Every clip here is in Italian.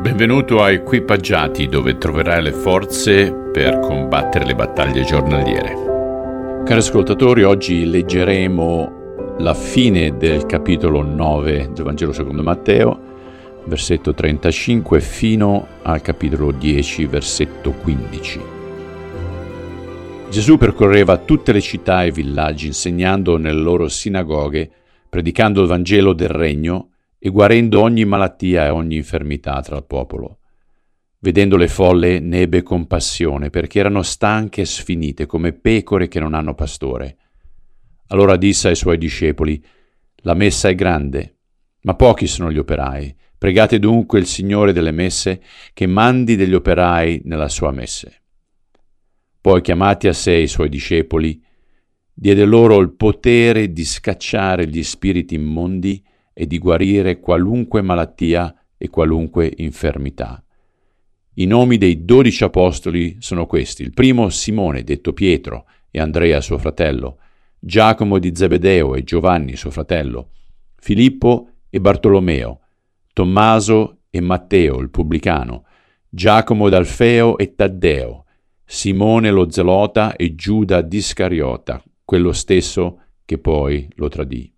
Benvenuto a Equipaggiati dove troverai le forze per combattere le battaglie giornaliere. Cari ascoltatori, oggi leggeremo la fine del capitolo 9 del Vangelo secondo Matteo, versetto 35, fino al capitolo 10, versetto 15. Gesù percorreva tutte le città e villaggi insegnando nelle loro sinagoghe, predicando il Vangelo del Regno e guarendo ogni malattia e ogni infermità tra il popolo. Vedendo le folle ne ebbe compassione, perché erano stanche e sfinite come pecore che non hanno pastore. Allora disse ai suoi discepoli, La messa è grande, ma pochi sono gli operai. Pregate dunque il Signore delle messe che mandi degli operai nella sua messe. Poi chiamati a sé i suoi discepoli, diede loro il potere di scacciare gli spiriti immondi e di guarire qualunque malattia e qualunque infermità. I nomi dei dodici apostoli sono questi. Il primo Simone, detto Pietro, e Andrea suo fratello, Giacomo di Zebedeo e Giovanni suo fratello, Filippo e Bartolomeo, Tommaso e Matteo il pubblicano, Giacomo d'Alfeo e Taddeo, Simone lo zelota e Giuda d'Iscariota, quello stesso che poi lo tradì.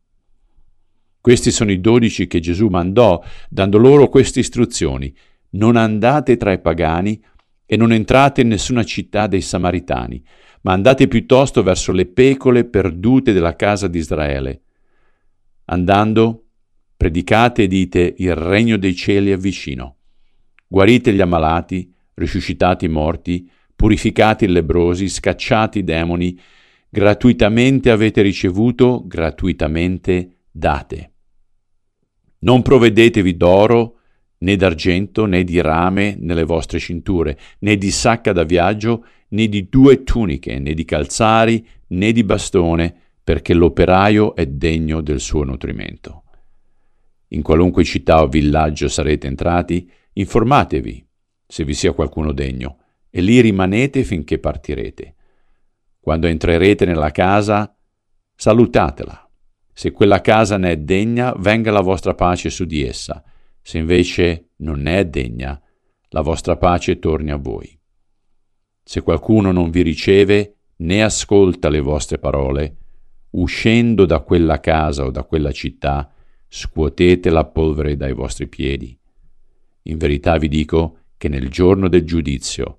Questi sono i dodici che Gesù mandò, dando loro queste istruzioni. Non andate tra i pagani e non entrate in nessuna città dei Samaritani, ma andate piuttosto verso le pecore perdute della casa di Israele. Andando, predicate e dite il regno dei cieli è vicino. Guarite gli ammalati, risuscitate i morti, purificate i lebrosi, scacciate i demoni, gratuitamente avete ricevuto, gratuitamente date. Non provvedetevi d'oro, né d'argento, né di rame nelle vostre cinture, né di sacca da viaggio, né di due tuniche, né di calzari, né di bastone, perché l'operaio è degno del suo nutrimento. In qualunque città o villaggio sarete entrati, informatevi se vi sia qualcuno degno, e lì rimanete finché partirete. Quando entrerete nella casa, salutatela. Se quella casa ne è degna, venga la vostra pace su di essa. Se invece non ne è degna, la vostra pace torni a voi. Se qualcuno non vi riceve né ascolta le vostre parole, uscendo da quella casa o da quella città, scuotete la polvere dai vostri piedi. In verità vi dico che nel giorno del giudizio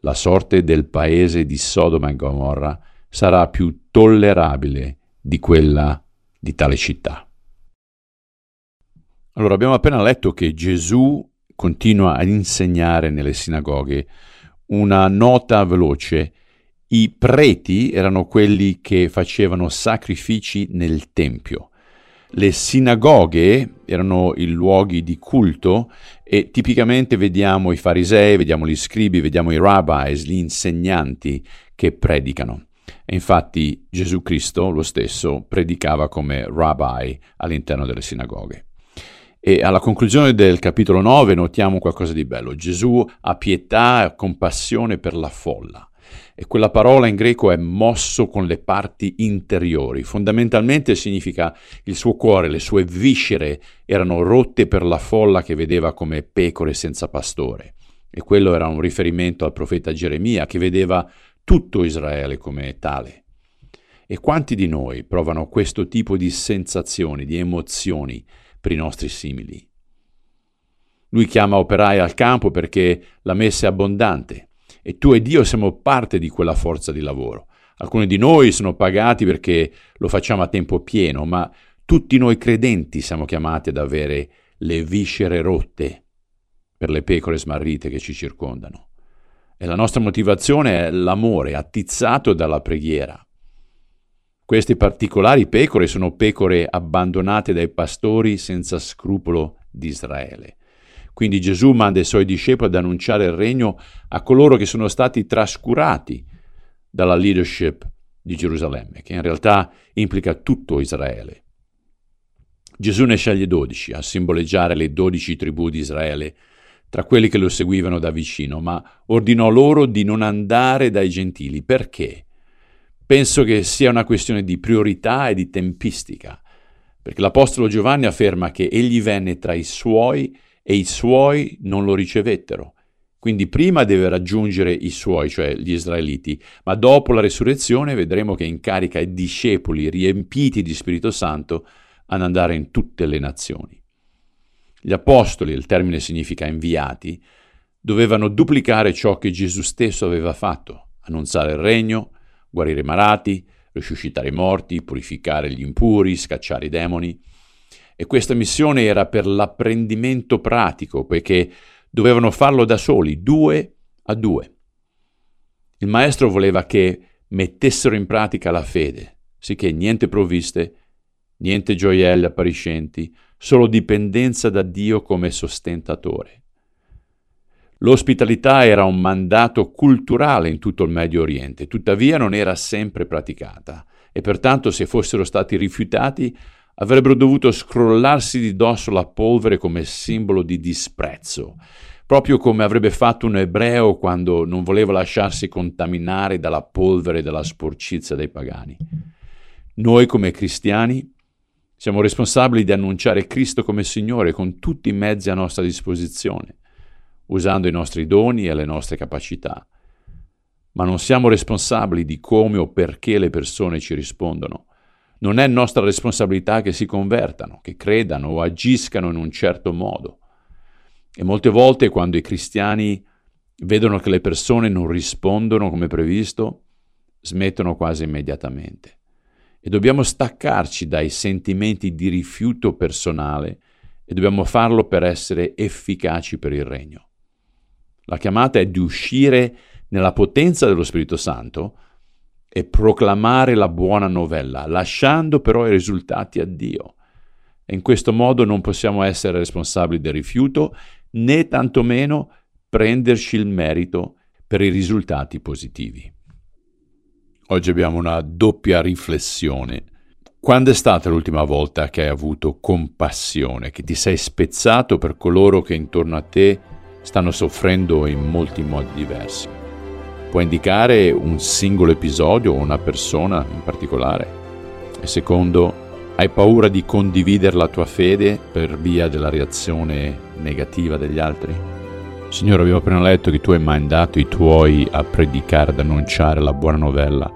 la sorte del paese di Sodoma e Gomorra sarà più tollerabile di quella di tale città. Allora abbiamo appena letto che Gesù continua ad insegnare nelle sinagoghe una nota veloce. I preti erano quelli che facevano sacrifici nel Tempio. Le sinagoghe erano i luoghi di culto e tipicamente vediamo i farisei, vediamo gli scribi, vediamo i rabbis, gli insegnanti che predicano. E infatti Gesù Cristo, lo stesso, predicava come rabbi all'interno delle sinagoghe. E alla conclusione del capitolo 9 notiamo qualcosa di bello. Gesù ha pietà e compassione per la folla. E quella parola in greco è mosso con le parti interiori. Fondamentalmente significa il suo cuore, le sue viscere erano rotte per la folla che vedeva come pecore senza pastore. E quello era un riferimento al profeta Geremia che vedeva tutto Israele come tale. E quanti di noi provano questo tipo di sensazioni, di emozioni per i nostri simili? Lui chiama operai al campo perché la messa è abbondante e tu e Dio siamo parte di quella forza di lavoro. Alcuni di noi sono pagati perché lo facciamo a tempo pieno, ma tutti noi credenti siamo chiamati ad avere le viscere rotte per le pecore smarrite che ci circondano. E la nostra motivazione è l'amore attizzato dalla preghiera. Queste particolari pecore sono pecore abbandonate dai pastori senza scrupolo di Israele. Quindi Gesù manda i suoi discepoli ad annunciare il regno a coloro che sono stati trascurati dalla leadership di Gerusalemme, che in realtà implica tutto Israele. Gesù ne sceglie dodici a simboleggiare le dodici tribù di Israele tra quelli che lo seguivano da vicino, ma ordinò loro di non andare dai gentili. Perché? Penso che sia una questione di priorità e di tempistica, perché l'Apostolo Giovanni afferma che egli venne tra i suoi e i suoi non lo ricevettero. Quindi prima deve raggiungere i suoi, cioè gli israeliti, ma dopo la resurrezione vedremo che incarica i discepoli riempiti di Spirito Santo ad andare in tutte le nazioni. Gli apostoli, il termine significa inviati, dovevano duplicare ciò che Gesù stesso aveva fatto, annunziare il regno, guarire i malati, risuscitare i morti, purificare gli impuri, scacciare i demoni. E questa missione era per l'apprendimento pratico, poiché dovevano farlo da soli, due a due. Il maestro voleva che mettessero in pratica la fede, sicché niente provviste, niente gioielli appariscenti, solo dipendenza da Dio come sostentatore. L'ospitalità era un mandato culturale in tutto il Medio Oriente, tuttavia non era sempre praticata e pertanto se fossero stati rifiutati avrebbero dovuto scrollarsi di dosso la polvere come simbolo di disprezzo, proprio come avrebbe fatto un ebreo quando non voleva lasciarsi contaminare dalla polvere e dalla sporcizia dei pagani. Noi come cristiani siamo responsabili di annunciare Cristo come Signore con tutti i mezzi a nostra disposizione usando i nostri doni e le nostre capacità. Ma non siamo responsabili di come o perché le persone ci rispondono. Non è nostra responsabilità che si convertano, che credano o agiscano in un certo modo. E molte volte quando i cristiani vedono che le persone non rispondono come previsto, smettono quasi immediatamente. E dobbiamo staccarci dai sentimenti di rifiuto personale e dobbiamo farlo per essere efficaci per il regno. La chiamata è di uscire nella potenza dello Spirito Santo e proclamare la buona novella, lasciando però i risultati a Dio. E in questo modo non possiamo essere responsabili del rifiuto né tantomeno prenderci il merito per i risultati positivi. Oggi abbiamo una doppia riflessione. Quando è stata l'ultima volta che hai avuto compassione, che ti sei spezzato per coloro che intorno a te stanno soffrendo in molti modi diversi. Può indicare un singolo episodio o una persona in particolare. E secondo, hai paura di condividere la tua fede per via della reazione negativa degli altri? Signore, abbiamo appena letto che tu hai mandato i tuoi a predicare, ad annunciare la buona novella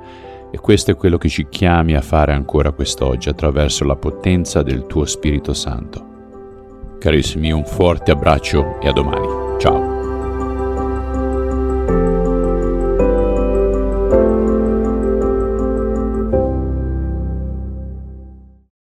e questo è quello che ci chiami a fare ancora quest'oggi attraverso la potenza del tuo Spirito Santo. Carissimi, un forte abbraccio e a domani. Ciao.